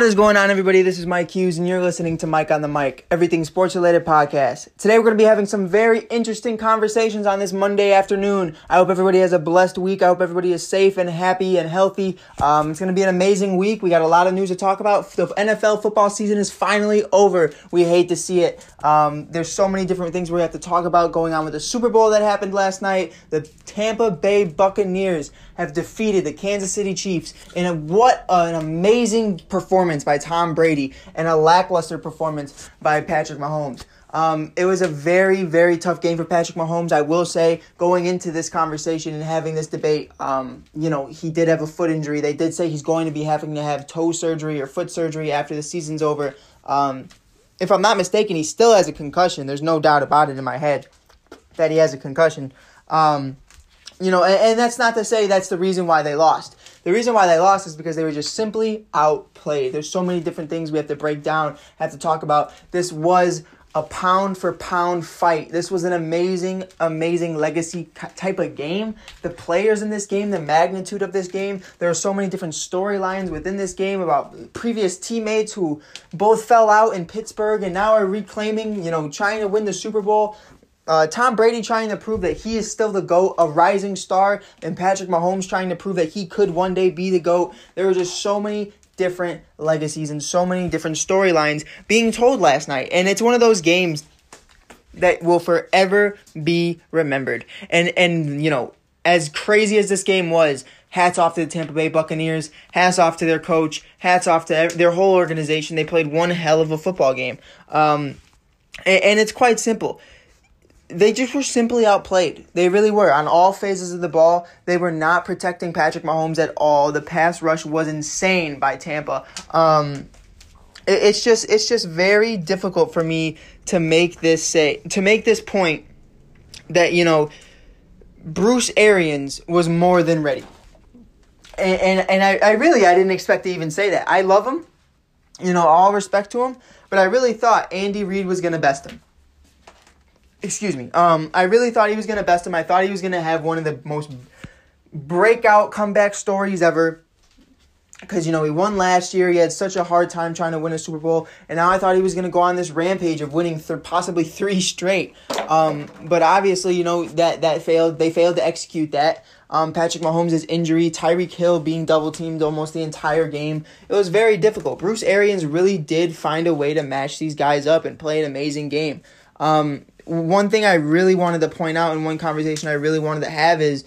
What is going on, everybody? This is Mike Hughes, and you're listening to Mike on the Mic, everything sports related podcast. Today, we're going to be having some very interesting conversations on this Monday afternoon. I hope everybody has a blessed week. I hope everybody is safe and happy and healthy. Um, it's going to be an amazing week. We got a lot of news to talk about. The NFL football season is finally over. We hate to see it. Um, there's so many different things we have to talk about going on with the Super Bowl that happened last night. The Tampa Bay Buccaneers have defeated the Kansas City Chiefs in a, what an amazing performance by Tom Brady and a lackluster performance by Patrick Mahomes. Um, it was a very, very tough game for Patrick Mahomes. I will say, going into this conversation and having this debate, um, you know, he did have a foot injury. They did say he's going to be having to have toe surgery or foot surgery after the season's over. Um, if I'm not mistaken, he still has a concussion. There's no doubt about it in my head that he has a concussion. Um, you know, and, and that's not to say that's the reason why they lost. The reason why they lost is because they were just simply outplayed. There's so many different things we have to break down, have to talk about. This was a pound for pound fight. This was an amazing, amazing legacy type of game. The players in this game, the magnitude of this game, there are so many different storylines within this game about previous teammates who both fell out in Pittsburgh and now are reclaiming, you know, trying to win the Super Bowl. Uh, Tom Brady trying to prove that he is still the GOAT, a rising star, and Patrick Mahomes trying to prove that he could one day be the GOAT. There were just so many different legacies and so many different storylines being told last night. And it's one of those games that will forever be remembered. And and you know, as crazy as this game was, hats off to the Tampa Bay Buccaneers, hats off to their coach, hats off to their whole organization. They played one hell of a football game. Um, and, and it's quite simple they just were simply outplayed. They really were on all phases of the ball. They were not protecting Patrick Mahomes at all. The pass rush was insane by Tampa. Um, it, it's just it's just very difficult for me to make this say to make this point that you know Bruce Arians was more than ready. And and, and I, I really I didn't expect to even say that. I love him, you know, all respect to him, but I really thought Andy Reid was gonna best him excuse me. Um, I really thought he was gonna best him. I thought he was gonna have one of the most breakout comeback stories ever. Because you know he won last year, he had such a hard time trying to win a Super Bowl, and now I thought he was going to go on this rampage of winning th- possibly three straight. Um, but obviously, you know that that failed. They failed to execute that. Um, Patrick Mahomes' injury, Tyreek Hill being double teamed almost the entire game. It was very difficult. Bruce Arians really did find a way to match these guys up and play an amazing game. Um, one thing I really wanted to point out in one conversation I really wanted to have is,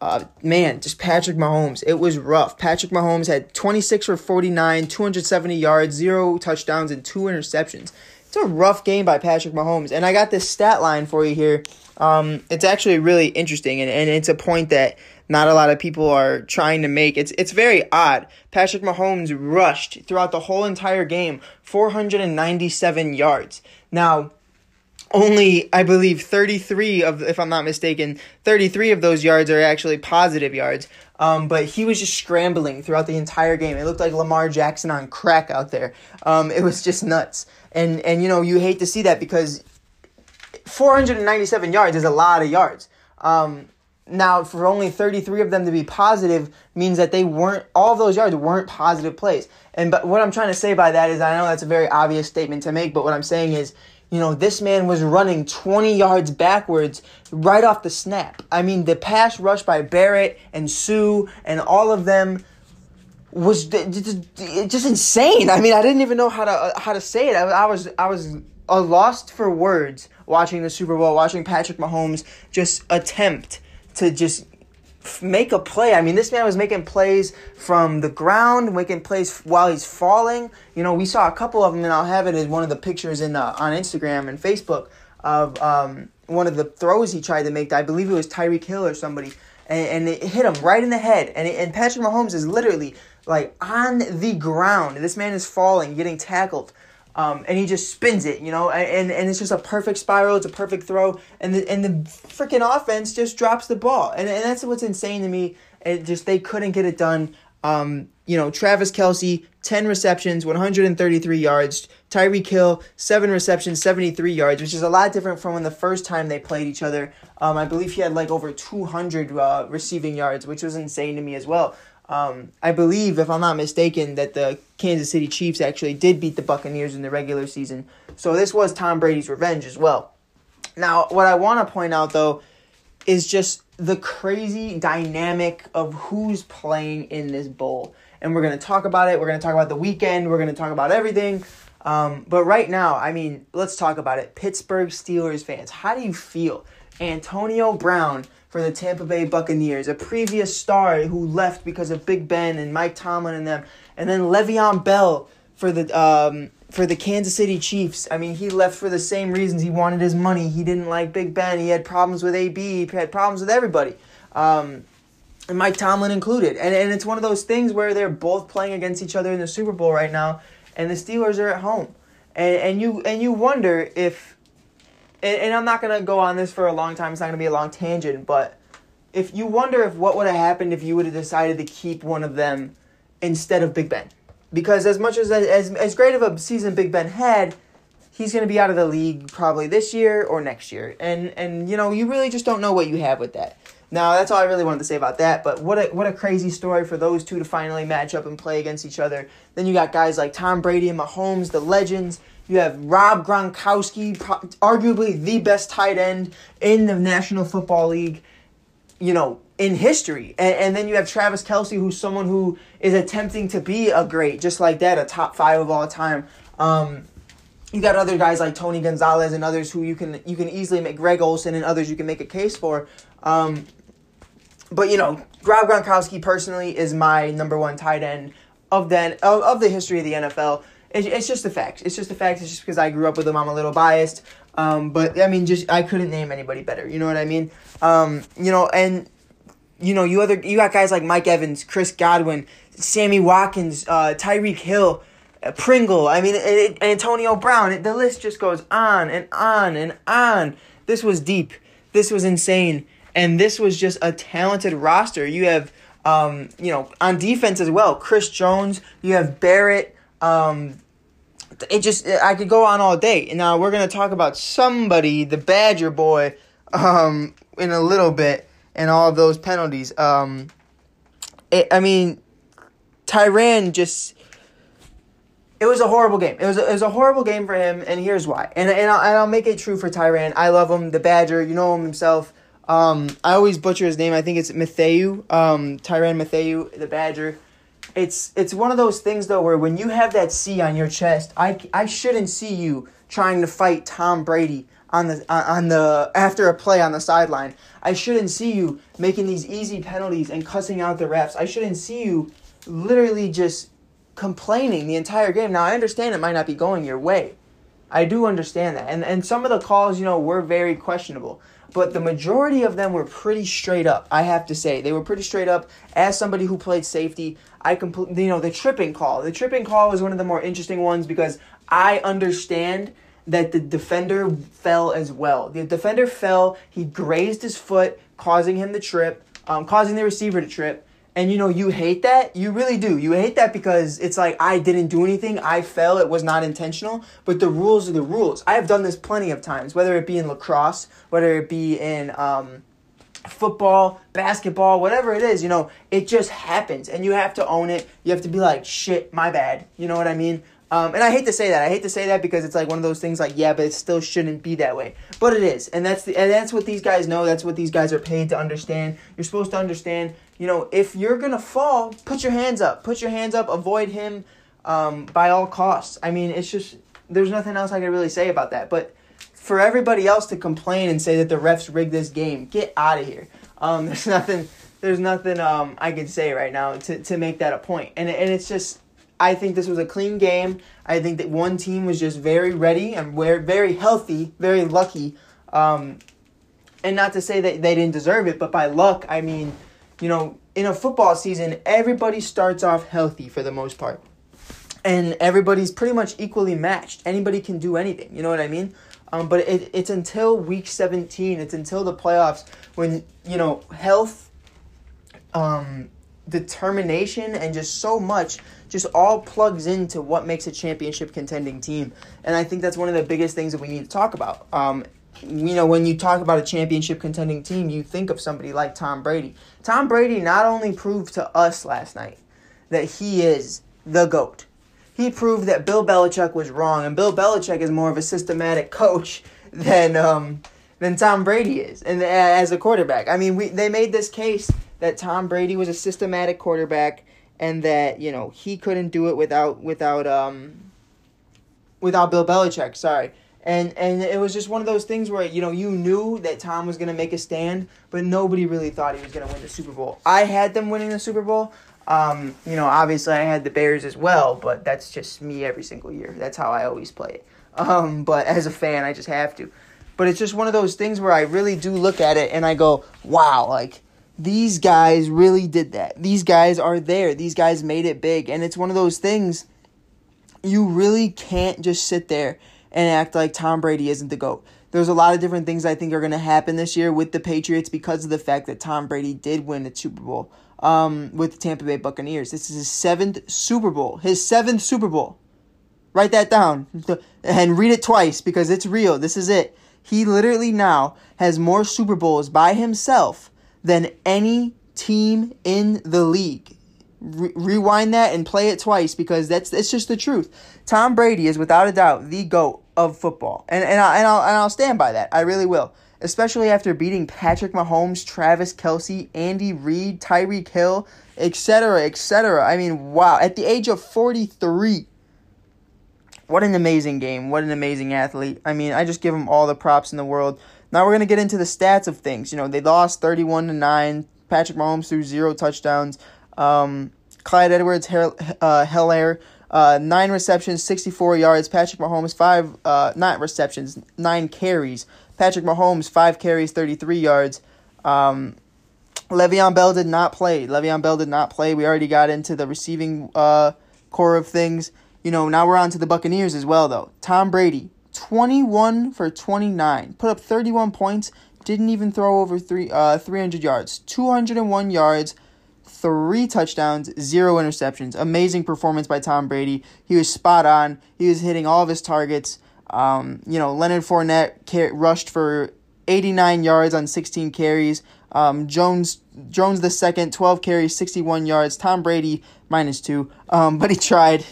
uh, man, just Patrick Mahomes. It was rough. Patrick Mahomes had 26 for 49, 270 yards, zero touchdowns, and two interceptions. It's a rough game by Patrick Mahomes. And I got this stat line for you here. Um, it's actually really interesting, and, and it's a point that not a lot of people are trying to make. It's it's very odd. Patrick Mahomes rushed throughout the whole entire game 497 yards. Now, only I believe 33 of if I'm not mistaken 33 of those yards are actually positive yards. Um, but he was just scrambling throughout the entire game. It looked like Lamar Jackson on crack out there. Um, it was just nuts. And and you know you hate to see that because 497 yards is a lot of yards. Um, now for only 33 of them to be positive means that they weren't all those yards weren't positive plays. And but what I'm trying to say by that is I know that's a very obvious statement to make but what I'm saying is you know, this man was running 20 yards backwards right off the snap. I mean, the pass rush by Barrett and Suh and all of them was just, insane. I mean, I didn't even know how to uh, how to say it. I, I was I was uh, lost for words watching the Super Bowl, watching Patrick Mahomes just attempt to just make a play. I mean, this man was making plays from the ground, making plays while he's falling. You know, we saw a couple of them, and I'll have it as one of the pictures in uh, on Instagram and Facebook of um, one of the throws he tried to make. I believe it was Tyreek Hill or somebody, and, and it hit him right in the head. And it, and Patrick Mahomes is literally like on the ground. This man is falling, getting tackled. Um, and he just spins it, you know, and, and it's just a perfect spiral. It's a perfect throw, and the and the freaking offense just drops the ball, and, and that's what's insane to me. It just they couldn't get it done. Um, you know, Travis Kelce, ten receptions, one hundred and thirty three yards. Tyreek Hill, seven receptions, seventy three yards, which is a lot different from when the first time they played each other. Um, I believe he had like over two hundred uh, receiving yards, which was insane to me as well. Um, I believe, if I'm not mistaken, that the Kansas City Chiefs actually did beat the Buccaneers in the regular season. So this was Tom Brady's revenge as well. Now, what I want to point out though is just the crazy dynamic of who's playing in this bowl. And we're going to talk about it. We're going to talk about the Weeknd. We're going to talk about everything. Um, but right now, I mean, let's talk about it. Pittsburgh Steelers fans, how do you feel? Antonio Brown for the Tampa Bay Buccaneers, a previous star who left because of Big Ben and Mike Tomlin and them, and then Le'Veon Bell for the um, for the Kansas City Chiefs. I mean, he left for the same reasons. He wanted his money. He didn't like Big Ben. He had problems with AB. He had problems with everybody. Um, and Mike Tomlin included. And, and it's one of those things where they're both playing against each other in the Super Bowl right now, and the Steelers are at home. And, and you and you wonder if and, and I'm not gonna go on this for a long time. It's not gonna be a long tangent, but if you wonder if what would have happened if you would have decided to keep one of them instead of Big Ben, because as much as as as great of a season Big Ben had, he's going to be out of the league probably this year or next year. And and you know, you really just don't know what you have with that. Now, that's all I really wanted to say about that, but what a what a crazy story for those two to finally match up and play against each other. Then you got guys like Tom Brady and Mahomes, the legends. You have Rob Gronkowski, arguably the best tight end in the National Football League, you know, in history. And, and then you have Travis Kelce, who's someone who is attempting to be a great, just like that, a top five of all time. Um, you got other guys like Tony Gonzalez and others who you can you can easily make Greg Olsen and others you can make a case for. Um, but you know, Rob Gronkowski personally is my number one tight end of then of, of the history of the NFL. It's, it's just a fact. It's just a fact. It's just because I grew up with him. I'm a little biased. Um, but I mean, just I couldn't name anybody better. You know what I mean? Um, you know, and you know, you other you got guys like Mike Evans, Chris Godwin, Sammy Watkins, uh, Tyreek Hill, uh, Pringle. I mean, it, it, Antonio Brown. It, the list just goes on and on and on. This was deep. This was insane, and this was just a talented roster. You have, um, you know, on defense as well. Chris Jones. You have Barrett. Um, it just I could go on all day. Now we're gonna talk about somebody, the Badger boy, um, in a little bit, and all of those penalties. Um, it, I mean, Tyrann just. It was a horrible game. It was a, it was a horrible game for him, and here's why. And and I'll, and I'll make it true for Tyrann. I love him, the Badger. You know him himself. Um, I always butcher his name. I think it's Matthew, Um, Tyrann Mathieu, the Badger it's it's one of those things though where when you have that C on your chest, I, I shouldn't see you trying to fight Tom Brady on the on the after a play on the sideline. I shouldn't see you making these easy penalties and cussing out the refs. I shouldn't see you literally just complaining the entire game. Now I understand it might not be going your way. I do understand that. And and some of the calls, you know, were very questionable but the majority of them were pretty straight up. I have to say they were pretty straight up. As somebody who played safety, I completely you know the tripping call. The tripping call was one of the more interesting ones because I understand that the defender fell as well. The defender fell. He grazed his foot, causing him to trip, um, causing the receiver to trip and you know you hate that you really do you hate that because it's like i didn't do anything i fell it was not intentional but the rules are the rules i have done this plenty of times whether it be in lacrosse whether it be in um, football basketball whatever it is you know it just happens and you have to own it you have to be like shit my bad you know what i mean um, and I hate to say that. I hate to say that because it's like one of those things. Like, yeah, but it still shouldn't be that way. But it is, and that's the and that's what these guys know. That's what these guys are paid to understand. You're supposed to understand. You know, if you're gonna fall, put your hands up. Put your hands up. Avoid him um, by all costs. I mean, it's just there's nothing else I can really say about that. But for everybody else to complain and say that the refs rigged this game, get out of here. Um, there's nothing. There's nothing um, I can say right now to, to make that a point. And and it's just I think this was a clean game. I think that one team was just very ready and very healthy, very lucky. Um, and not to say that they didn't deserve it, but by luck, I mean, you know, in a football season, everybody starts off healthy for the most part. And everybody's pretty much equally matched. Anybody can do anything. You know what I mean? Um, but it, it's until week 17, it's until the playoffs when, you know, health, um, determination, and just so much just all plugs into what makes a championship contending team. And I think that's one of the biggest things that we need to talk about. Um, you know, when you talk about a championship contending team, you think of somebody like Tom Brady. Tom Brady not only proved to us last night that he is the GOAT, he proved that Bill Belichick was wrong, and Bill Belichick is more of a systematic coach than um, than Tom Brady is, and as a quarterback. I mean, we they made this case that Tom Brady was a systematic quarterback, and that you know he couldn't do it without without um without Bill Belichick. Sorry. And and it was just one of those things where you know you knew that Tom was gonna make a stand, but nobody really thought he was gonna win the Super Bowl. I had them winning the Super Bowl. Um, you know, obviously I had the Bears as well, but that's just me every single year. That's how I always play it. Um, but as a fan, I just have to. But it's just one of those things where I really do look at it and I go, wow, like these guys really did that. These guys are there. These guys made it big. And it's one of those things you really can't just sit there and act like Tom Brady isn't the GOAT. There's a lot of different things I think are going to happen this year with the Patriots because of the fact that Tom Brady did win the Super Bowl um, with the Tampa Bay Buccaneers. This is his seventh Super Bowl. His seventh Super Bowl. Write that down and read it twice because it's real. This is it. He literally now has more Super Bowls by himself than any team in the league. Re- rewind that and play it twice because that's it's just the truth. Tom Brady is without a doubt the goat of football, and and, I, and I'll and I'll stand by that. I really will, especially after beating Patrick Mahomes, Travis Kelce, Andy Reid, Tyreek Hill, etc., etc. I mean, wow! At the age of forty three. What an amazing game. What an amazing athlete. I mean, I just give him all the props in the world. Now we're going to get into the stats of things. You know, they lost 31 to 9. Patrick Mahomes threw zero touchdowns. Um, Clyde Edwards uh, Helaire, uh, nine receptions, 64 yards. Patrick Mahomes, five, uh, not receptions, nine carries. Patrick Mahomes, five carries, 33 yards. Um, Le'Veon Bell did not play. Le'Veon Bell did not play. We already got into the receiving uh, corps of things. You know, now we're on to the Buccaneers as well, though. Tom Brady, 21 for 29, put up 31 points, didn't even throw over three uh 300 yards, 201 yards, three touchdowns, zero interceptions. Amazing performance by Tom Brady. He was spot on. He was hitting all of his targets. Um, you know, Leonard Fournette rushed for 89 yards on 16 carries. Um, Jones Jones the second, 12 carries, 61 yards. Tom Brady minus two, um, but he tried.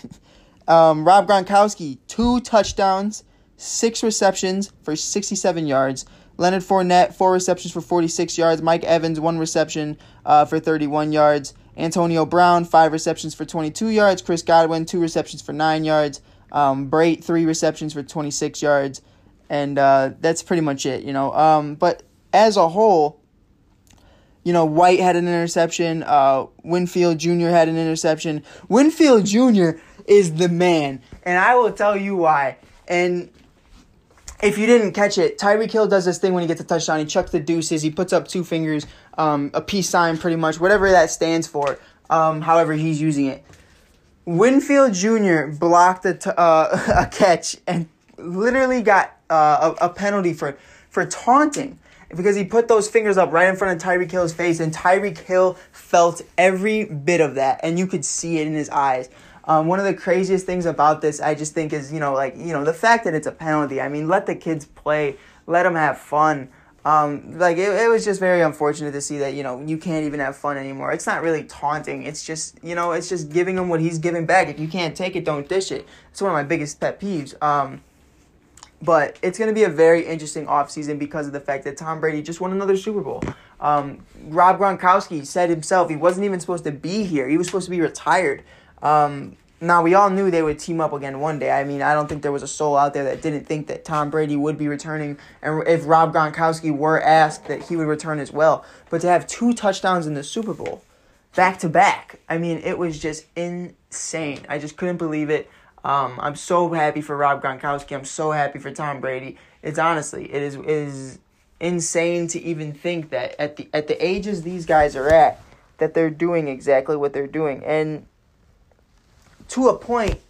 Um, Rob Gronkowski two touchdowns, six receptions for 67 yards. Leonard Fournette, four receptions for 46 yards. Mike Evans, one reception uh, for 31 yards. Antonio Brown, five receptions for 22 yards. Chris Godwin, two receptions for nine yards. Um, Brate, three receptions for 26 yards. And uh, that's pretty much it, you know. Um, but as a whole, you know, White had an interception. Uh, Winfield Jr. had an interception. Winfield Jr. is the man. And I will tell you why. And if you didn't catch it, Tyreek Hill does this thing when he gets a touchdown. He chucks the deuces. He puts up two fingers, um, a peace sign, pretty much, whatever that stands for. Um, however, he's using it. Winfield Jr. blocked a, t- uh, a catch and literally got uh, a, a penalty for for taunting because he put those fingers up right in front of Tyreek Hill's face, and Tyreek Hill felt every bit of that, and you could see it in his eyes. Um, one of the craziest things about this, I just think, is you know, like you know, the fact that it's a penalty. I mean, let the kids play, let them have fun. Um, like it, it was just very unfortunate to see that you know you can't even have fun anymore. It's not really taunting. It's just you know it's just giving him what he's giving back. If you can't take it, don't dish it. It's one of my biggest pet peeves. Um, but it's going to be a very interesting offseason because of the fact that Tom Brady just won another Super Bowl. Um, Rob Gronkowski said himself he wasn't even supposed to be here. He was supposed to be retired. Um, now we all knew they would team up again one day. I mean, I don't think there was a soul out there that didn't think that Tom Brady would be returning, and if Rob Gronkowski were asked, that he would return as well. But to have two touchdowns in the Super Bowl, back to back, I mean, it was just insane. I just couldn't believe it. Um, I'm so happy for Rob Gronkowski. I'm so happy for Tom Brady. It's honestly, it is it is insane to even think that at the at the ages these guys are at, that they're doing exactly what they're doing, and to a point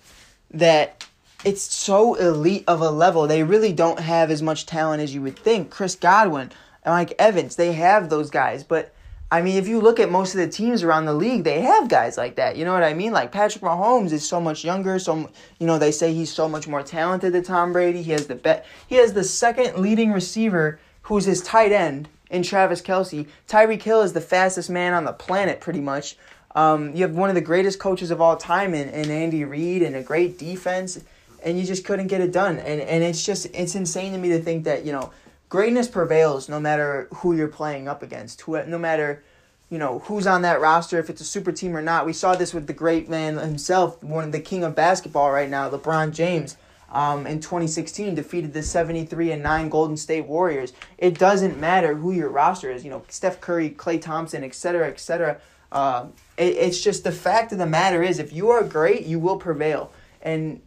that it's so elite of a level. They really don't have as much talent as you would think. Chris Godwin Mike Evans, they have those guys, but I mean, if you look at most of the teams around the league, they have guys like that. You know what I mean? Like Patrick Mahomes is so much younger. So you know they say he's so much more talented than Tom Brady. He has the bet. He has the second leading receiver, who's his tight end, in Travis Kelce. Tyreek Hill is the fastest man on the planet, pretty much. Um, you have one of the greatest coaches of all time in, in Andy Reid and a great defense, and you just couldn't get it done. And and it's just it's insane to me to think that you know greatness prevails no matter who you're playing up against, who, no matter you know who's on that roster, if it's a super team or not. We saw this with the great man himself, one of the king of basketball right now, LeBron James. Um, in 2016, defeated the 73 and 9 Golden State Warriors. It doesn't matter who your roster is, you know, Steph Curry, Klay Thompson, etc., etc. Uh, it, it's just the fact of the matter is, if you are great, you will prevail. And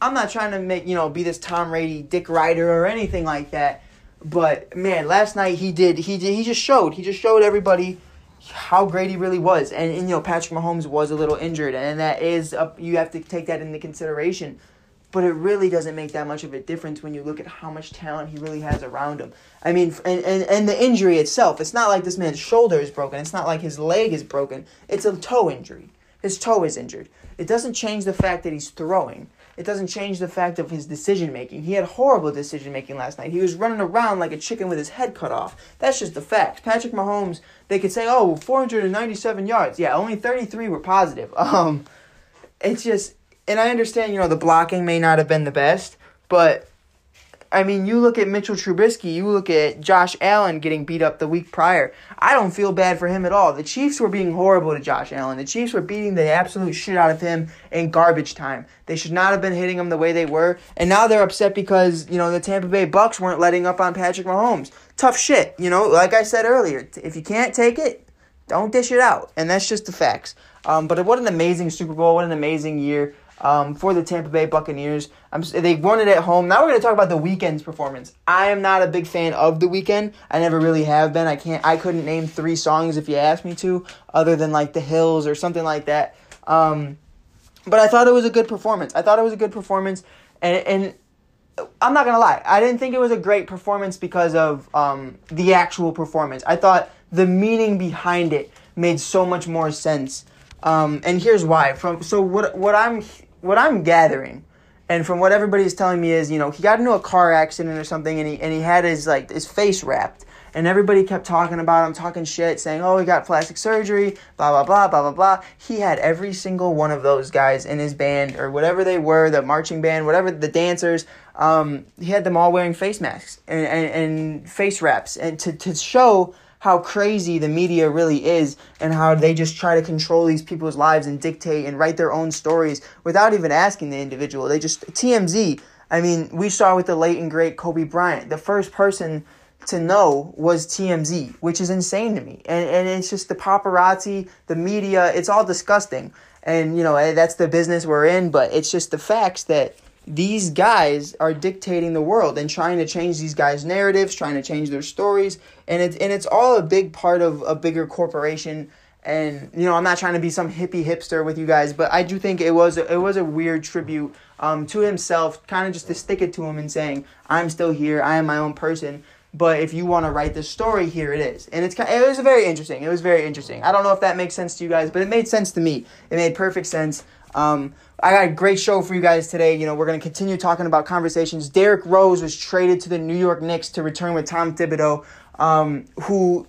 I'm not trying to make you know be this Tom Brady, Dick Ryder, or anything like that. But man, last night he did. He did. He just showed. He just showed everybody how great he really was. And, and you know, Patrick Mahomes was a little injured, and that is up. You have to take that into consideration. But it really doesn't make that much of a difference when you look at how much talent he really has around him. I mean, and, and, and the injury itself, it's not like this man's shoulder is broken. It's not like his leg is broken. It's a toe injury. His toe is injured. It doesn't change the fact that he's throwing it doesn't change the fact of his decision making. He had horrible decision making last night. He was running around like a chicken with his head cut off. That's just the fact. Patrick Mahomes, they could say, oh, 497 yards. Yeah, only 33 were positive. Um, it's just, and I understand, you know, the blocking may not have been the best, but I mean, you look at Mitchell Trubisky, you look at Josh Allen getting beat up the week prior. I don't feel bad for him at all. The Chiefs were being horrible to Josh Allen. The Chiefs were beating the absolute shit out of him in garbage time. They should not have been hitting him the way they were. And now they're upset because, you know, the Tampa Bay Bucks weren't letting up on Patrick Mahomes. Tough shit, you know, like I said earlier. If you can't take it, don't dish it out. And that's just the facts. Um, but what an amazing Super Bowl. What an amazing year um, for the Tampa Bay Buccaneers. I'm, they won it at home. Now we're going to talk about the Weeknd's performance. I am not a big fan of the Weeknd. I never really have been. I can't. I couldn't name three songs if you asked me to, other than like The Hills or something like that. Um, but I thought it was a good performance. I thought it was a good performance, and and I'm not gonna lie. I didn't think it was a great performance because of um, the actual performance. I thought the meaning behind it made so much more sense. Um, and here's why. From so what what I'm what I'm gathering, and from what everybody is telling me is, you know, he got into a car accident or something, and he and he had his like his face wrapped, and everybody kept talking about him, talking shit, saying, "Oh, he got plastic surgery," blah blah blah blah blah blah. He had every single one of those guys in his band or whatever they were, the marching band, whatever the dancers. Um, he had them all wearing face masks and, and, and face wraps, and to to show how crazy the media really is and how they just try to control these people's lives and dictate and write their own stories without even asking the individual. They just TMZ. I mean, we saw with the late and great Kobe Bryant. The first person to know was TMZ, which is insane to me. And and it's just the paparazzi, the media, it's all disgusting. And you know, eh, that's the business we're in, but it's just the facts that these guys are dictating the world and trying to change these guys' narratives, trying to change their stories, and it's and it's all a big part of a bigger corporation. And you know, I'm not trying to be some hippie hipster with you guys, but I do think it was a, it was a weird tribute um, to himself, kind of just to stick it to him and saying, "I'm still here. I am my own person." But if you want to write this story, here it is, and it's it was very interesting. It was very interesting. I don't know if that makes sense to you guys, but it made sense to me. It made perfect sense. Um, I got a great show for you guys today. You know, we're going to continue talking about conversations. Derrick Rose was traded to the New York Knicks to return with Tom Thibodeau, um, who,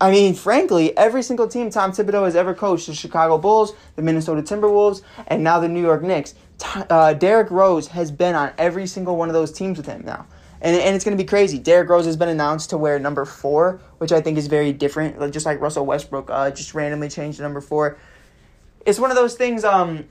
I mean, frankly, every single team Tom Thibodeau has ever coached the Chicago Bulls, the Minnesota Timberwolves, and now the New York Knicks. Uh, Derrick Rose has been on every single one of those teams with him now. And, and it's going to be crazy. Derrick Rose has been announced to wear number four, which I think is very different. Just like Russell Westbrook uh, just randomly changed to number four. It's one of those things. Um,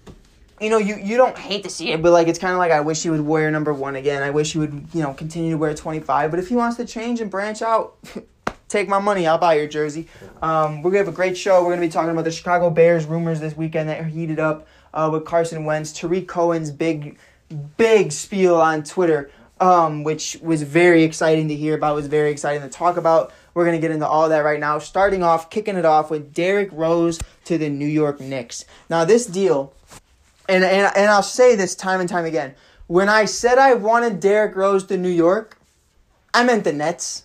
you know, you, you don't hate to see it, but like it's kind of like I wish he would wear number one again. I wish he would, you know, continue to wear 25. But if he wants to change and branch out, take my money. I'll buy your jersey. Um, we're to have a great show. We're to be talking about the Chicago Bears rumors this weekend that heated up uh, with Carson Wentz. Tarik Cohen's big, big spiel on Twitter, um, which was very exciting to hear about, was very exciting to talk about. We're going to get into all that right now. Starting off, kicking it off with Derrick Rose to the New York Knicks. Now, this deal and, and, and I'll say this time and time again. When I said I wanted Derrick Rose to New York, I meant the Nets.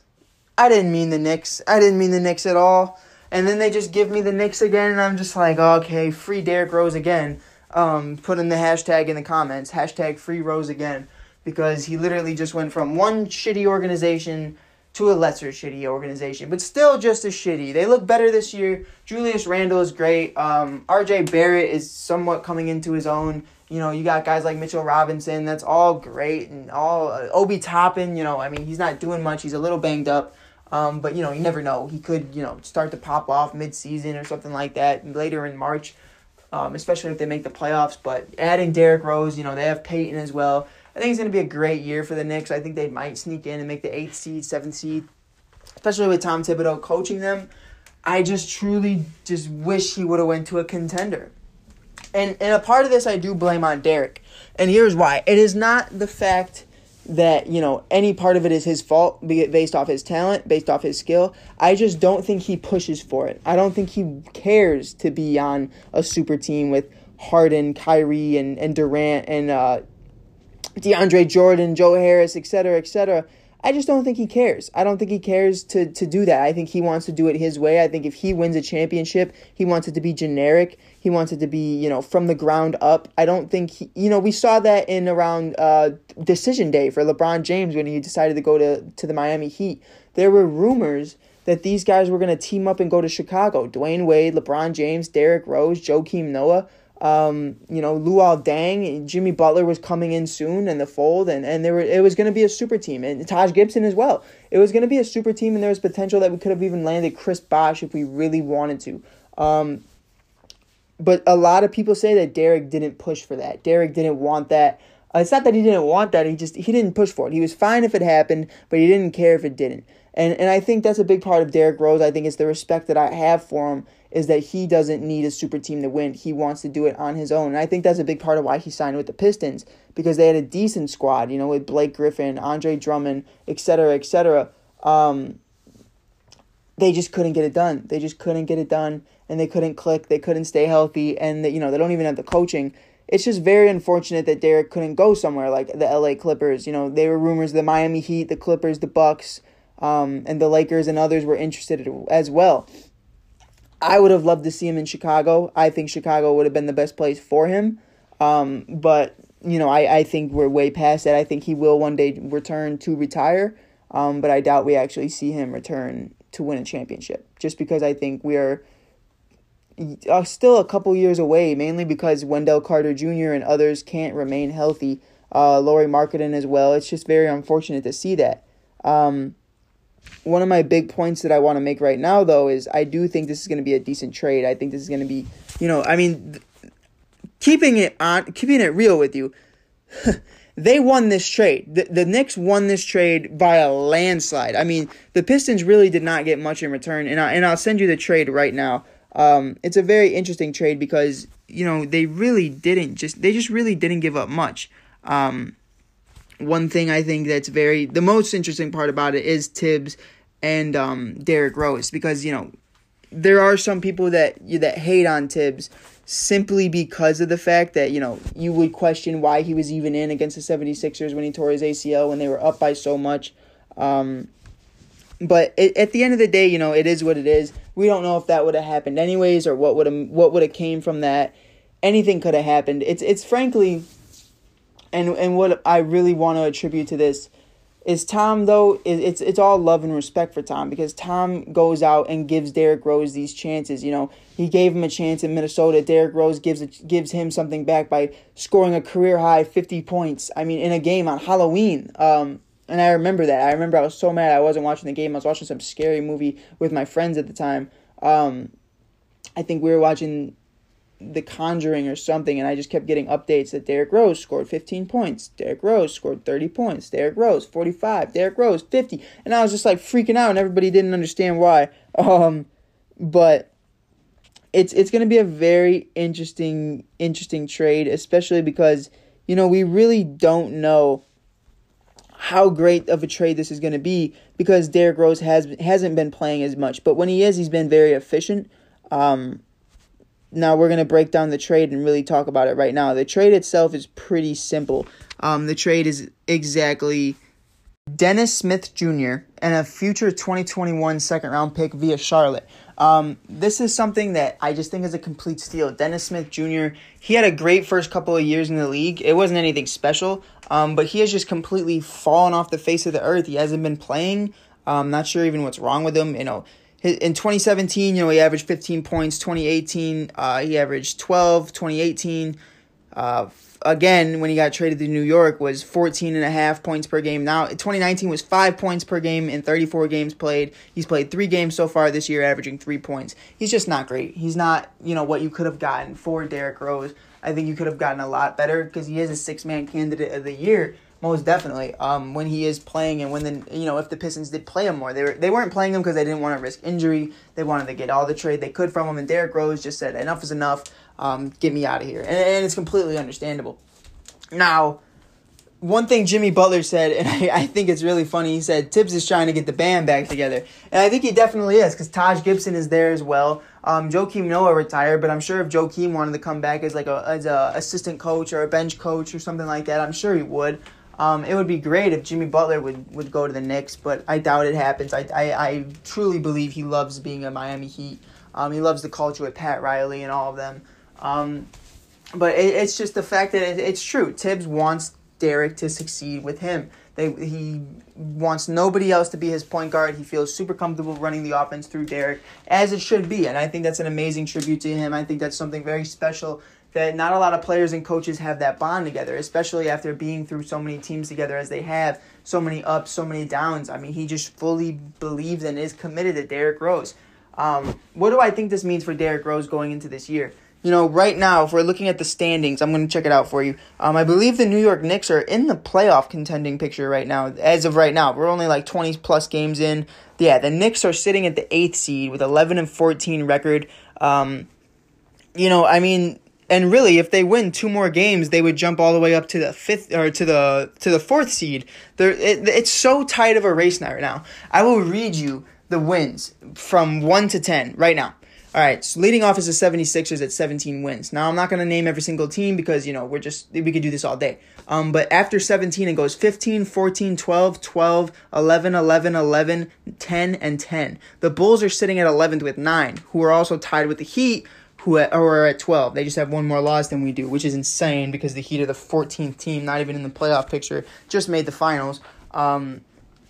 I didn't mean the Knicks. I didn't mean the Knicks at all. And then they just give me the Knicks again, and I'm just like, okay, free Derrick Rose again. Um, put in the hashtag in the comments, hashtag free Rose again, because he literally just went from one shitty organization to a lesser shitty organization, but still just as shitty. They look better this year. Julius Randle is great. Um, RJ Barrett is somewhat coming into his own. You know, you got guys like Mitchell Robinson. That's all great and all uh, Obi Toppin. You know, I mean, he's not doing much. He's a little banged up. Um, but you know, you never know. He could, you know, start to pop off mid-season or something like that later in March, um, especially if they make the playoffs. But adding Derrick Rose, you know, they have Payton as well. I think it's going to be a great year for the Knicks. I think they might sneak in and make the eighth seed, seventh seed, especially with Tom Thibodeau coaching them. I just truly just wish he would have went to a contender. And and a part of this I do blame on Derrick. And here's why. It is not the fact that, you know, any part of it is his fault based off his talent, based off his skill. I just don't think he pushes for it. I don't think he cares to be on a super team with Harden, Kyrie, and, and Durant and uh, DeAndre Jordan, Joe Harris, etc., etc. I just don't think he cares. I don't think he cares to to do that. I think he wants to do it his way. I think if he wins a championship, he wants it to be generic. He wants it to be, you know, from the ground up. I don't think he, you know, we saw that in around uh, decision day for LeBron James when he decided to go to to the Miami Heat. There were rumors that these guys were going to team up and go to Chicago. Dwyane Wade, LeBron James, Derrick Rose, Joakim Noah. Um, you know, Luol Deng, Jimmy Butler was coming in soon in the fold, and, and there were it was going to be a super team, and Taj Gibson as well. It was going to be a super team, and there was potential that we could have even landed Chris Bosh if we really wanted to. Um, but a lot of people say that Derrick didn't push for that. Derrick didn't want that. Uh, it's not that he didn't want that. He just he didn't push for it. He was fine if it happened, but he didn't care if it didn't. And and I think that's a big part of Derrick Rose. I think it's the respect that I have for him is that he doesn't need a super team to win. He wants to do it on his own. And I think that's a big part of why he signed with the Pistons because they had a decent squad, you know, with Blake Griffin, Andre Drummond, et cetera, et cetera. Um, they just couldn't get it done. They just couldn't get it done, and they couldn't click. They couldn't stay healthy, and they, you know they don't even have the coaching. It's just very unfortunate that Derrick couldn't go somewhere like the L.A. Clippers. You know, there were rumors the Miami Heat, the Clippers, the Bucks, um, and the Lakers and others were interested as well. I would have loved to see him in Chicago. I think Chicago would have been the best place for him. Um, but, you know, I, I think we're way past that. I think he will one day return to retire. Um, but I doubt we actually see him return to win a championship. Just because I think we are uh, still a couple years away, mainly because Wendell Carter Jr. and others can't remain healthy. Uh, Lauri Markkanen as well. It's just very unfortunate to see that. Um, one of my big points that I want to make right now, though, is I do think this is going to be a decent trade. I think this is going to be, you know, I mean, th- keeping it on, keeping it real with you. they won this trade. The, the Knicks won this trade by a landslide. I mean, the Pistons really did not get much in return, and I, and I'll send you the trade right now. Um, it's a very interesting trade because you know they really didn't just they just really didn't give up much. Um, one thing I think that's very the most interesting part about it is Thibs and um, Derrick Rose because you know there are some people that that hate on Thibs simply because of the fact that you know you would question why he was even in against the 76ers when he tore his ACL when they were up by so much. Um, but it, at the end of the day, you know, it is what it is. We don't know if that would have happened anyways or what would have what would have came from that. Anything could have happened. It's it's frankly and and what I really want to attribute to this is Tom though it's it's all love and respect for Tom because Tom goes out and gives Derrick Rose these chances. You know, he gave him a chance in Minnesota. Derrick Rose gives gives him something back by scoring a career high fifty points. I mean, in a game on Halloween. Um, and I remember that. I remember I was so mad I wasn't watching the game. I was watching some scary movie with my friends at the time. Um, I think we were watching the Conjuring or something, and I just kept getting updates that Derrick Rose scored 15 points, Derrick Rose scored 30 points, Derrick Rose 45, Derrick Rose 50, and I was just like freaking out, and everybody didn't understand why. Um, but it's it's going to be a very interesting interesting trade, especially because you know we really don't know how great of a trade this is going to be because Derrick Rose has hasn't been playing as much, but when he is, he's been very efficient. Um, now we're going to break down the trade and really talk about it right now. The trade itself is pretty simple. Um, the trade is exactly Dennis Smith Jr., and a future 2021 second round pick via Charlotte. Um, this is something that I just think is a complete steal. Dennis Smith Jr., he had a great first couple of years in the league. It wasn't anything special, um, but he has just completely fallen off the face of the earth. He hasn't been playing. I'm um, not sure even what's wrong with him. You know, in 2017, you know, he averaged 15 points. 2018, uh, he averaged 12. 2018, uh, again, when he got traded to New York, was 14 and a half points per game. Now, 2019 was five points per game in 34 games played. He's played three games so far this year, averaging three points. He's just not great. He's not, you know, what you could have gotten for Derrick Rose. I think you could have gotten a lot better because he is a six man candidate of the year. Most definitely. Um, when he is playing and when the you know if the Pistons did play him more, they were they weren't playing him because they didn't want to risk injury. They wanted to get all the trade they could from him. And Derrick Rose just said enough is enough. Um, get me out of here, and, and it's completely understandable. Now, one thing Jimmy Butler said, and I, I think it's really funny, he said Thibs is trying to get the band back together. And I think he definitely is, because Taj Gibson is there as well. Um, Joakim Noah retired, but I'm sure if Joakim wanted to come back as like a as a assistant coach or a bench coach or something like that, I'm sure he would. Um, it would be great if Jimmy Butler would, would go to the Knicks, but I doubt it happens. I, I, I truly believe he loves being a Miami Heat. Um, he loves the culture with Pat Riley and all of them. Um, but it, it's just the fact that it, it's true. Thibs wants Derrick to succeed with him. They, he wants nobody else to be his point guard. He feels super comfortable running the offense through Derrick, as it should be. And I think that's an amazing tribute to him. I think that's something very special that not a lot of players and coaches have that bond together, especially after being through so many teams together as they have, so many ups, so many downs. I mean, he just fully believes and is committed to Derrick Rose. Um, what do I think this means for Derrick Rose going into this year? You know, right now, if we're looking at the standings, I'm going to check it out for you. Um, I believe the New York Knicks are in the playoff contending picture right now. As of right now, we're only like 20 plus games in. Yeah, the Knicks are sitting at the eighth seed with 11 and 14 record. Um, you know, I mean, and really, if they win two more games, they would jump all the way up to the fifth or to the to the fourth seed. There, it, it's so tight of a race now. Right now, I will read you the wins from one to ten right now. All right, so leading off is the 76ers at 17 wins. Now, I'm not going to name every single team because, you know, we're just, we could do this all day. Um, but after 17, it goes 15, 14, 12, 12, 11, 11, 11, 10, and 10. The Bulls are sitting at 11th with 9, who are also tied with the Heat, who are at 12. They just have one more loss than we do, which is insane because the Heat are the 14th team, not even in the playoff picture, just made the finals. Um,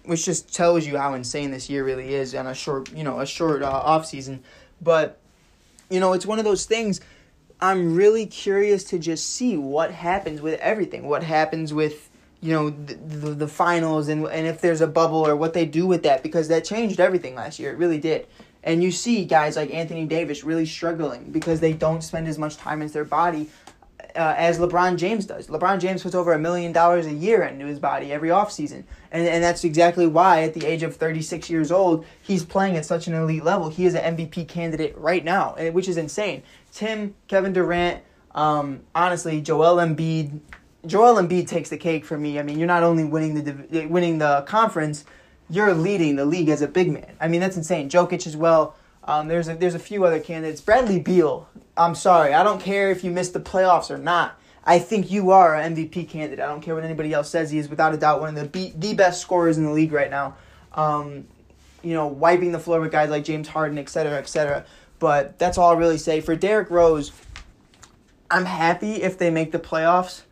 which just tells you how insane this year really is on a short, you know, a short uh, off season. But you know, it's one of those things. I'm really curious to just see what happens with everything. What happens with you know the, the, the finals and and if there's a bubble or what they do with that because that changed everything last year. It really did. And you see guys like Anthony Davis really struggling because they don't spend as much time as their body uh, as LeBron James does. LeBron James puts over a million dollars a year into his body every offseason. And, and that's exactly why, at the age of 36 years old, he's playing at such an elite level. He is an MVP candidate right now, which is insane. Tim, Kevin Durant, um, honestly, Joel Embiid. Joel Embiid takes the cake for me. I mean, you're not only winning the winning the conference, you're leading the league as a big man. I mean, that's insane. Jokic as well. Um, there's a, there's a few other candidates. Bradley Beal. I'm sorry. I don't care if you missed the playoffs or not. I think you are an MVP candidate. I don't care what anybody else says. He is without a doubt one of the the best scorers in the league right now. Um, you know, wiping the floor with guys like James Harden, et cetera, et cetera. But that's all I really say. For Derrick Rose, I'm happy if they make the playoffs.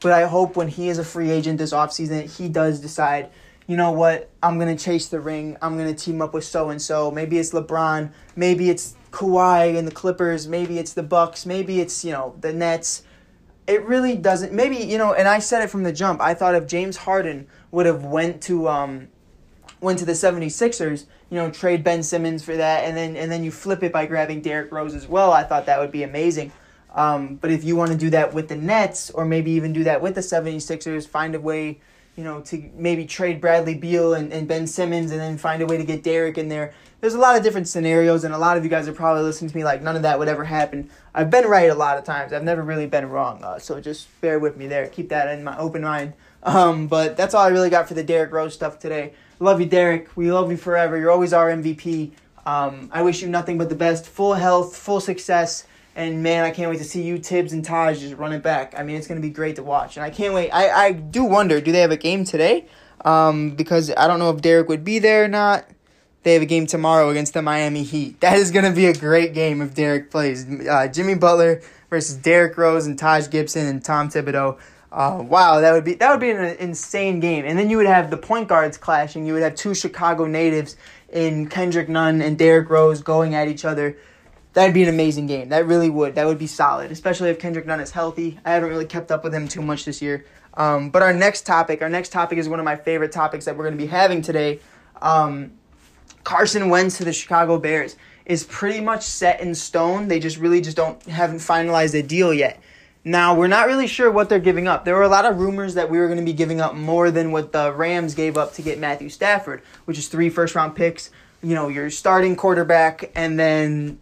But I hope when he is a free agent this offseason, he does decide – you know what, I'm going to chase the ring. I'm going to team up with so and so. Maybe it's LeBron. Maybe it's Kawhi and the Clippers. Maybe it's the Bucks. Maybe it's, you know, the Nets. It really doesn't. Maybe, you know, and I said it from the jump. I thought if James Harden would have went to um went to the 76ers, you know, trade Ben Simmons for that and then and then you flip it by grabbing Derrick Rose as well. I thought that would be amazing. Um, but if you want to do that with the Nets or maybe even do that with the 76ers, find a way you know, to maybe trade Bradley Beal and, and Ben Simmons and then find a way to get Derrick in there. There's a lot of different scenarios, and a lot of you guys are probably listening to me like none of that would ever happen. I've been right a lot of times. I've never really been wrong, uh, so just bear with me there. Keep that in my open mind. Um, but that's all I really got for the Derrick Rose stuff today. Love you, Derrick. We love you forever. You're always our MVP. Um, I wish you nothing but the best, full health, full success and man, I can't wait to see you, Thibs, and Taj just run it back. I mean, it's going to be great to watch. And I can't wait. I, I do wonder do they have a game today? um, because I don't know if Derrick would be there or not. They have a game tomorrow against the Miami Heat. That is going to be a great game if Derrick plays. Uh, Jimmy Butler versus Derrick Rose and Taj Gibson and Tom Thibodeau. Uh, wow, that would be that would be an insane game. And then you would have the point guards clashing. You would have two Chicago natives in Kendrick Nunn and Derrick Rose going at each other. That'd be an amazing game. That really would. That would be solid, especially if Kendrick Nunn is healthy. I haven't really kept up with him too much this year. Um, but our next topic, our next topic is one of my favorite topics that we're going to be having today. Um, Carson Wentz to the Chicago Bears is pretty much set in stone. They just really just don't haven't finalized a deal yet. Now we're not really sure what they're giving up. There were a lot of rumors that we were going to be giving up more than what the Rams gave up to get Matthew Stafford, which is three first round picks. You know, your starting quarterback and then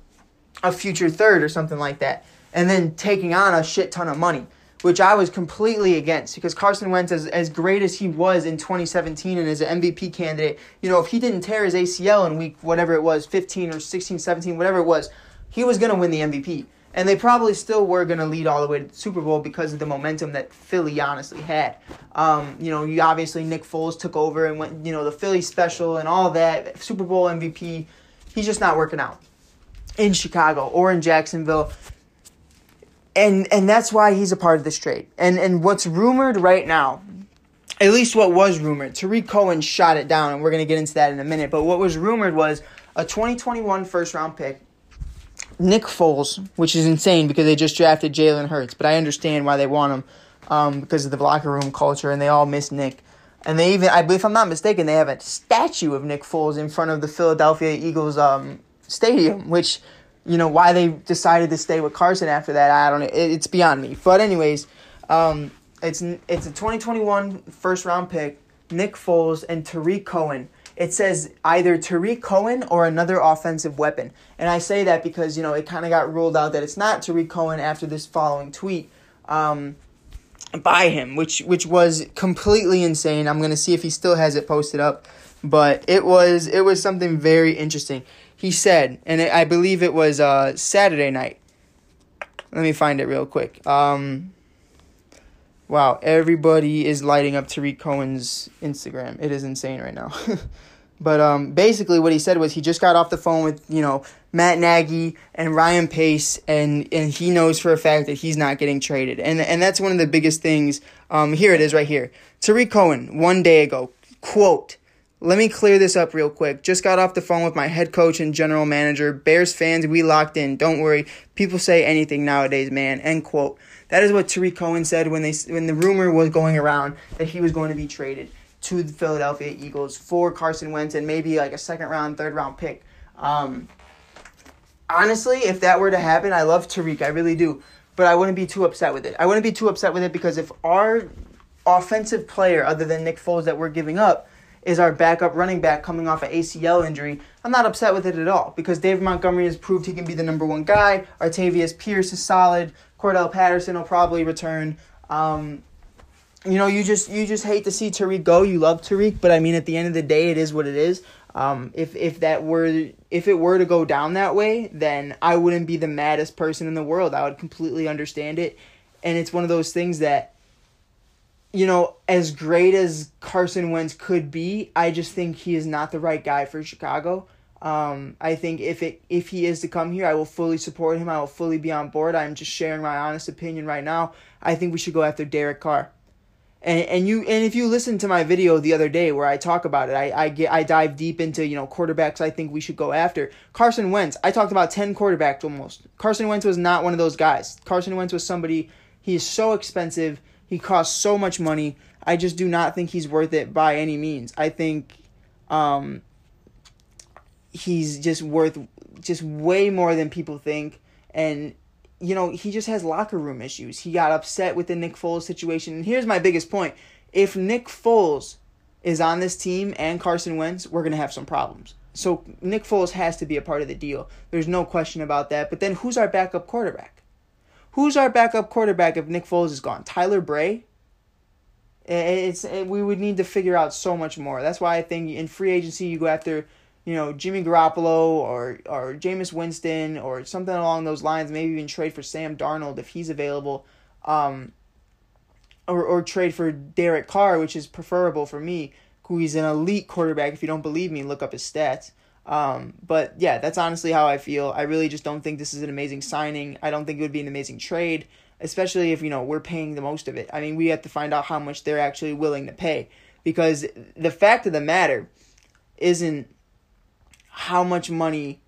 a future third or something like that, and then taking on a shit ton of money which I was completely against because Carson Wentz, as, as great as he was in 2017 and as an MVP candidate, you know, if he didn't tear his ACL in week whatever it was, 15 or 16, 17, whatever it was, he was going to win the MVP. And they probably still were going to lead all the way to the Super Bowl because of the momentum that Philly honestly had. Um, you know, you obviously Nick Foles took over and went, you know, the Philly special and all that, Super Bowl MVP. He's just not working out in Chicago or in Jacksonville and and that's why he's a part of this trade. And and what's rumored right now, at least what was rumored, Tarik Cohen shot it down, and we're gonna get into that in a minute. But what was rumored was a 2021 first round pick, Nick Foles, which is insane because they just drafted Jalen Hurts. But I understand why they want him um, because of the locker room culture, and they all miss Nick. And they even, I believe, if I'm not mistaken, they have a statue of Nick Foles in front of the Philadelphia Eagles um, stadium, which you know why they decided to stay with Carson after that. I don't know. It, it's beyond me. But anyways, um, it's it's a 2021 first round pick, Nick Foles and Tarik Cohen. It says either Tarik Cohen or another offensive weapon, and I say that because you know it kind of got ruled out that it's not Tarik Cohen after this following tweet. Um, by him, which which was completely insane. I'm gonna see if he still has it posted up, but it was it was something very interesting he said, and I believe it was uh, Saturday night. Let me find it real quick. Um, wow, everybody is lighting up Tarik Cohen's Instagram. It is insane right now. but um, basically, what he said was he just got off the phone with you know Matt Nagy and Ryan Pace, and and he knows for a fact that he's not getting traded, and and that's one of the biggest things. Um, here it is right here. Tarik Cohen one day ago quote let me clear this up real quick. Just got off the phone with my head coach and general manager. Bears fans, we locked in. Don't worry. People say anything nowadays, man. End quote. That is what Tarik Cohen said when they when the rumor was going around that he was going to be traded to the Philadelphia Eagles for Carson Wentz and maybe like a second round, third round pick. Um, honestly, if that were to happen, I love Tariq. I really do. But I wouldn't be too upset with it. I wouldn't be too upset with it because if our offensive player, other than Nick Foles, that we're giving up, is our backup running back coming off an ACL injury, I'm not upset with it at all because David Montgomery has proved he can be the number one guy. Artavis Pierce is solid. Cordell Patterson will probably return. Um, you know, you just you just hate to see Tarik go. You love Tarik, but I mean, at the end of the day, it is what it is. Um, if if that were if it were to go down that way, then I wouldn't be the maddest person in the world. I would completely understand it, and it's one of those things that you know, as great as Carson Wentz could be, I just think he is not the right guy for Chicago. Um, I think if it if he is to come here, I will fully support him. I will fully be on board. I'm just sharing my honest opinion right now. I think we should go after Derek Carr. And and you and if you listen to my video the other day where I talk about it, I, I get I dive deep into, you know, quarterbacks I think we should go after. Carson Wentz, I talked about ten quarterbacks almost. Carson Wentz was not one of those guys. Carson Wentz was somebody he is so expensive he costs so much money. I just do not think he's worth it by any means. I think um, he's just worth just way more than people think. And, you know, he just has locker room issues. He got upset with the Nick Foles situation. And here's my biggest point if Nick Foles is on this team and Carson Wentz, we're going to have some problems. So Nick Foles has to be a part of the deal. There's no question about that. But then who's our backup quarterback? Who's our backup quarterback if Nick Foles is gone? Tyler Bray? It's it, we would need to figure out so much more. That's why I think in free agency you go after, you know, Jimmy Garoppolo or or Jameis Winston or something along those lines. Maybe even trade for Sam Darnold if he's available, um, or or trade for Derek Carr, which is preferable for me. who he's an elite quarterback. If you don't believe me, look up his stats. Um, but yeah, that's honestly how I feel. I really just don't think this is an amazing signing. I don't think it would be an amazing trade, especially if, you know, we're paying the most of it. I mean, we have to find out how much they're actually willing to pay because the fact of the matter isn't how much money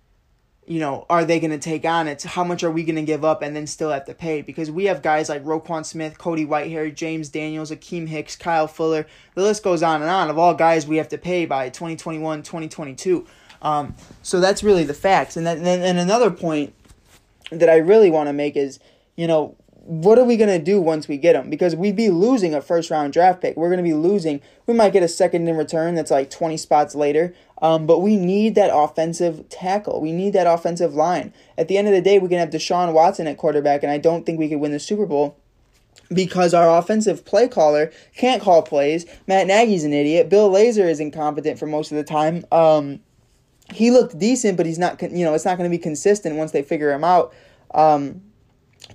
you know, are they going to take on? It's how much are we going to give up and then still have to pay? Because we have guys like Roquan Smith, Cody Whitehair, James Daniels, Akiem Hicks, Kyle Fuller. The list goes on and on of all guys we have to pay by 2021, 2022. Um, so that's really the facts. And then and another point that I really want to make is, you know, what are we going to do once we get him? Because we'd be losing a first round draft pick. We're going to be losing. We might get a second in return that's like 20 spots later. Um, but we need that offensive tackle. We need that offensive line. At the end of the day, we can have Deshaun Watson at quarterback, and I don't think we could win the Super Bowl because our offensive play caller can't call plays. Matt Nagy's an idiot. Bill Lazor is incompetent for most of the time. Um, he looked decent, but he's not. You know, it's not going to be consistent once they figure him out. Um,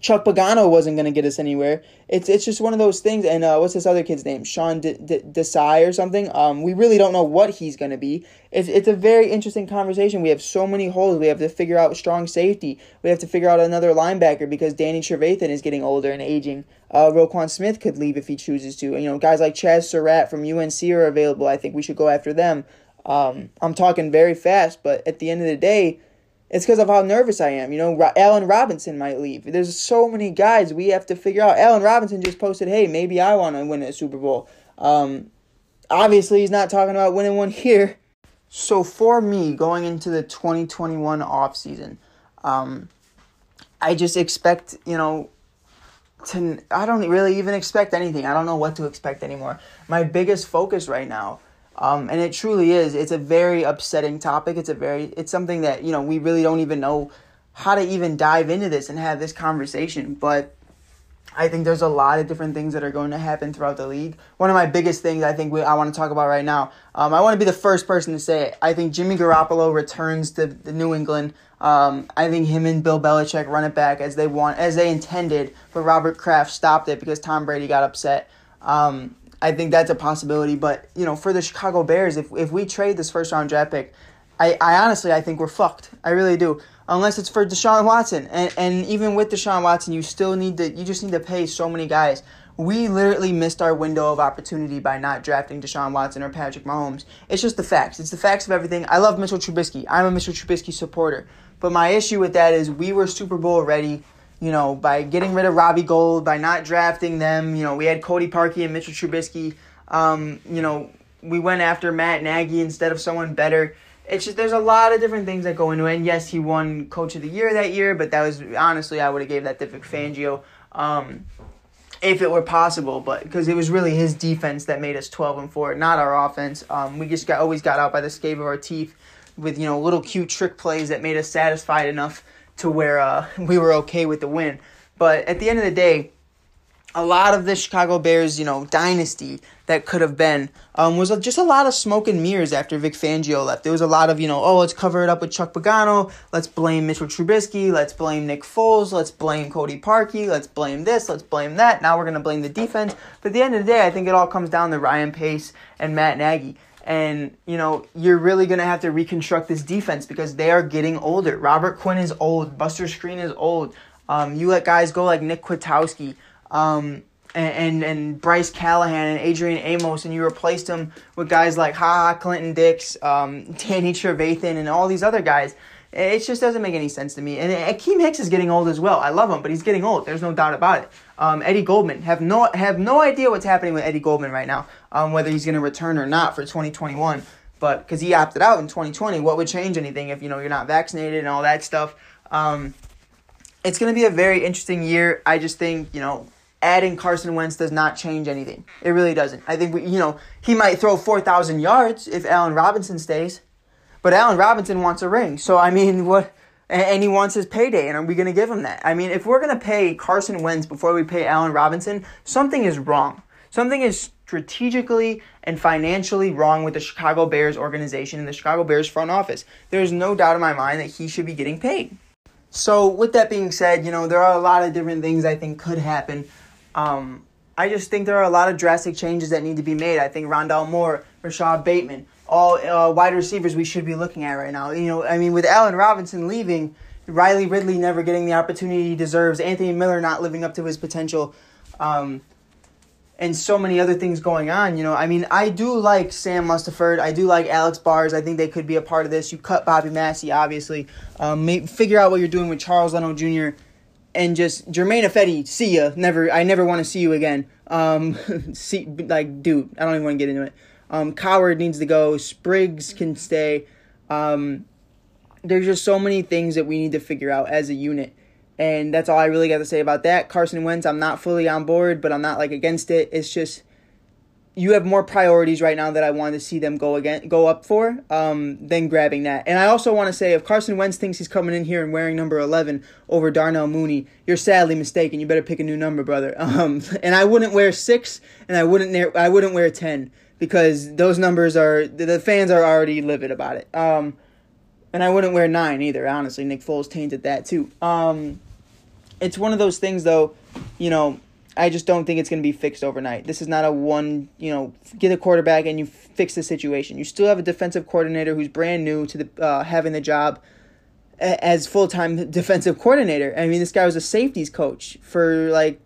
Chuck Pagano wasn't going to get us anywhere. It's it's just one of those things. And uh, what's this other kid's name? Sean Desai or something. Um, we really don't know what he's going to be. It's it's a very interesting conversation. We have so many holes. We have to figure out strong safety. We have to figure out another linebacker because Danny Trevathan is getting older and aging. Uh, Roquan Smith could leave if he chooses to. And, you know, guys like Chazz Surratt from UNC are available. I think we should go after them. Um, I'm talking very fast, but at the end of the day it's because of how nervous I am. You know, Allen Robinson might leave. There's so many guys we have to figure out. Allen Robinson just posted, "Hey, maybe I want to win a Super Bowl." Um, obviously, he's not talking about winning one here. So for me, going into the 2021 off season, um, I just expect you know to. I don't really even expect anything. I don't know what to expect anymore. My biggest focus right now um, and it truly is. It's a very upsetting topic. It's a very, it's something that, you know, we really don't even know how to even dive into this and have this conversation. But I think there's a lot of different things that are going to happen throughout the league. One of my biggest things I think we, I want to talk about right now, um, I want to be the first person to say it. I think Jimmy Garoppolo returns to the New England. Um, I think him and Bill Belichick run it back as they want, as they intended, but Robert Kraft stopped it because Tom Brady got upset. Um, I think that's a possibility. But you know, for the Chicago Bears, if if we trade this first round draft pick, I, I honestly I think we're fucked. I really do. Unless it's for Deshaun Watson, and and even with Deshaun Watson, you still need to you just need to pay so many guys. We literally missed our window of opportunity by not drafting Deshaun Watson or Patrick Mahomes. It's just the facts. It's the facts of everything. I love Mitchell Trubisky. I'm a Mitchell Trubisky supporter. But my issue with that is we were Super Bowl ready you know, by getting rid of Robbie Gould, by not drafting them. You know, we had Cody Parkey and Mitchell Trubisky. Um, you know, we went after Matt Nagy instead of someone better. It's just there's a lot of different things that go into it. And yes, he won Coach of the Year that year, but that was honestly I would have gave that to Vic Fangio. Um, if it were possible, but because it was really his defense that made us 12 and 4, not our offense. Um, we just got always got out by the scab of our teeth with you know little cute trick plays that made us satisfied enough to where uh, we were okay with the win. But at the end of the day, a lot of the Chicago Bears, you know, dynasty that could have been um, was just a lot of smoke and mirrors after Vic Fangio left. There was a lot of, you know, oh, let's cover it up with Chuck Pagano. Let's blame Mitchell Trubisky. Let's blame Nick Foles. Let's blame Cody Parkey. Let's blame this. Let's blame that. Now we're going to blame the defense. But at the end of the day, I think it all comes down to Ryan Pace and Matt Nagy. And, you know, you're really going to have to reconstruct this defense because they are getting older. Robert Quinn is old. Buster Skrine is old. Um, you let guys go like Nick Kwiatkowski um, and, and, Bryce Callahan and Adrian Amos, and you replaced them with guys like Ha Clinton Dix, um, Danny Trevathan, and all these other guys. It just doesn't make any sense to me. And Akiem Hicks is getting old as well. I love him, but he's getting old. There's no doubt about it. Um, Eddie Goldman have no have no idea what's happening with Eddie Goldman right now. Um, whether he's going to return or not for 2021. But because he opted out in 2020, what would change anything if you know you're not vaccinated and all that stuff? Um, it's going to be a very interesting year. I just think you know adding Carson Wentz does not change anything. It really doesn't. I think we, you know he might throw 4,000 yards if Allen Robinson stays. But Allen Robinson wants a ring. So, I mean, what. And he wants his payday, and are we going to give him that? I mean, if we're going to pay Carson Wentz before we pay Allen Robinson, something is wrong. Something is strategically and financially wrong with the Chicago Bears organization and the Chicago Bears front office. There's no doubt in my mind that he should be getting paid. So, with that being said, you know, there are a lot of different things I think could happen. Um, I just think there are a lot of drastic changes that need to be made. I think Rondale Moore, Rashod Bateman, all uh, wide receivers we should be looking at right now. You know, I mean, with Allen Robinson leaving, Riley Ridley never getting the opportunity he deserves, Anthony Miller not living up to his potential, um, and so many other things going on. You know, I mean, I do like Sam Mustipher. I do like Alex Bars. I think they could be a part of this. You cut Bobby Massie, obviously. Um, figure out what you're doing with Charles Leno Jr. And just Germain Ifedi, see ya. Never, I never want to see you again. Um, see, like, dude, I don't even want to get into it. Um, Coward needs to go. Spriggs can stay. Um, there's just so many things that we need to figure out as a unit. And that's all I really got to say about that. Carson Wentz, I'm not fully on board, but I'm not like against it. It's just you have more priorities right now that I want to see them go again go up for um, than grabbing that. And I also want to say if Carson Wentz thinks he's coming in here and wearing number 11 over Darnell Mooney, you're sadly mistaken. You better pick a new number, brother. Um, and I wouldn't wear 6 and I wouldn't I wouldn't wear 10 because those numbers are the fans are already livid about it. Um, and I wouldn't wear 9 either, honestly. Nick Foles tainted that too. Um, it's one of those things though, you know, I just don't think it's going to be fixed overnight. This is not a one, you know, get a quarterback and you fix the situation. You still have a defensive coordinator who's brand new to the uh, having the job as full time defensive coordinator. I mean, this guy was a safeties coach for like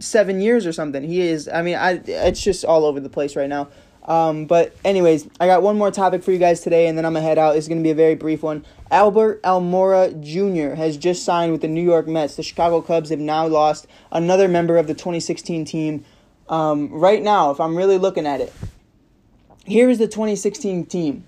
seven years or something. He is. I mean, I it's just all over the place right now. Um, but anyways, I got one more topic for you guys today, and then I'm gonna head out. It's gonna be a very brief one. Albert Almora Jr. has just signed with the New York Mets. The Chicago Cubs have now lost another member of the 2016 team. Um, right now, if I'm really looking at it, here is the 2016 team.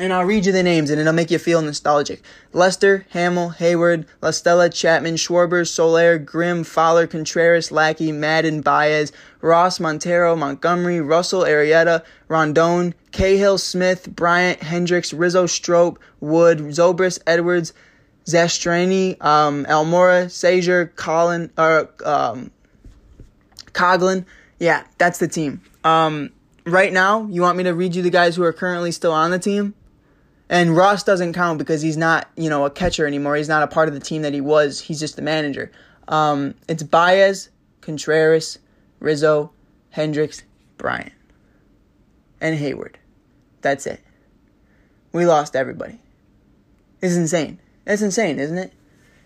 And I'll read you the names and it'll make you feel nostalgic. Lester, Hammel, Heyward, La Stella, Chapman, Schwarber, Soler, Grimm, Fowler, Contreras, Lackey, Maddon, Baez, Ross, Montero, Montgomery, Russell, Arrieta, Rondon, Cahill, Smith, Bryant, Hendricks, Rizzo, Strop, Wood, Zobrist, Edwards, Zastryzny, um, Almora, Sager, Colin, or, um, Coghlan. Yeah, that's the team. Um, right now, you want me to read you the guys who are currently still on the team? And Ross doesn't count because he's not, you know, a catcher anymore. He's not a part of the team that he was. He's just the manager. Um, it's Baez, Contreras, Rizzo, Hendricks, Bryant, and Heyward. That's it. We lost everybody. It's insane. It's insane, isn't it?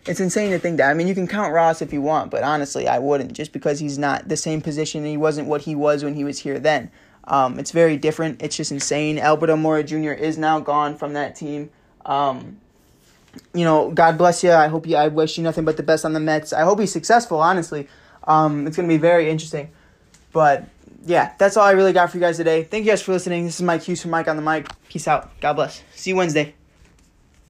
It's insane to think that. I mean, you can count Ross if you want, but honestly, I wouldn't just because he's not the same position. and He wasn't what he was when he was here then. Um, it's very different. It's just insane. Albert Almora Jr. is now gone from that team. Um, you know, God bless you. I hope you. I wish you nothing but the best on the Mets. I hope he's successful. Honestly, um, it's gonna be very interesting. But yeah, that's all I really got for you guys today. Thank you guys for listening. This is Mike Hughes from Mike on the Mic. Peace out. God bless. See you Wednesday.